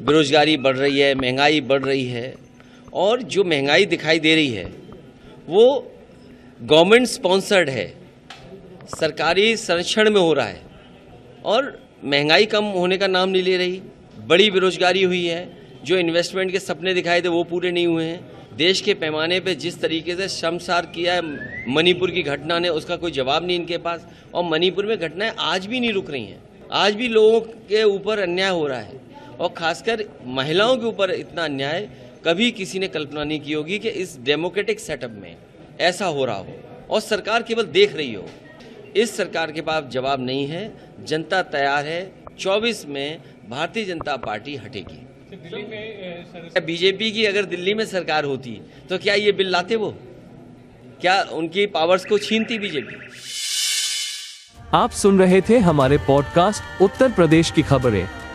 बेरोजगारी बढ़ रही है, महँगाई बढ़ रही है, और जो महँगाई दिखाई दे रही है, वो गवर्नमेंट स्पॉन्सर्ड है। सरकारी संरक्षण में हो रहा है, और महँगाई कम होने का नाम नहीं ले रही। बड़ी बेरोजगारी हुई है, जो इन्वेस्टमेंट के सपने दिखाए थे, वो पूरे नहीं हुए हैं। देश के पैमाने पे जिस तरीके से शमसार किया है, मणिपुर की घटना ने, उसका कोई जवाब नहीं इनके पास। और मणिपुर में घटनाएँ आज भी नहीं रुक रही हैं। आज भी लोगों के ऊपर अन्याय हो रहा है। और खासकर महिलाओं के ऊपर इतना अन्याय कभी किसी ने कल्पना नहीं की होगी कि इस डेमोक्रेटिक सेटअप में ऐसा हो रहा हो। और सरकार केवल देख रही हो। इस सरकार के पास जवाब नहीं है। जनता तैयार है। 24 में भारतीय जनता पार्टी हटेगी। बीजेपी की अगर दिल्ली में सरकार होती तो क्या ये बिल लाते वो? क्या उनकी पावर्स को छीनती बीजेपी? आप सुन रहे थे हमारे पॉडकास्ट उत्तर प्रदेश की खबरें।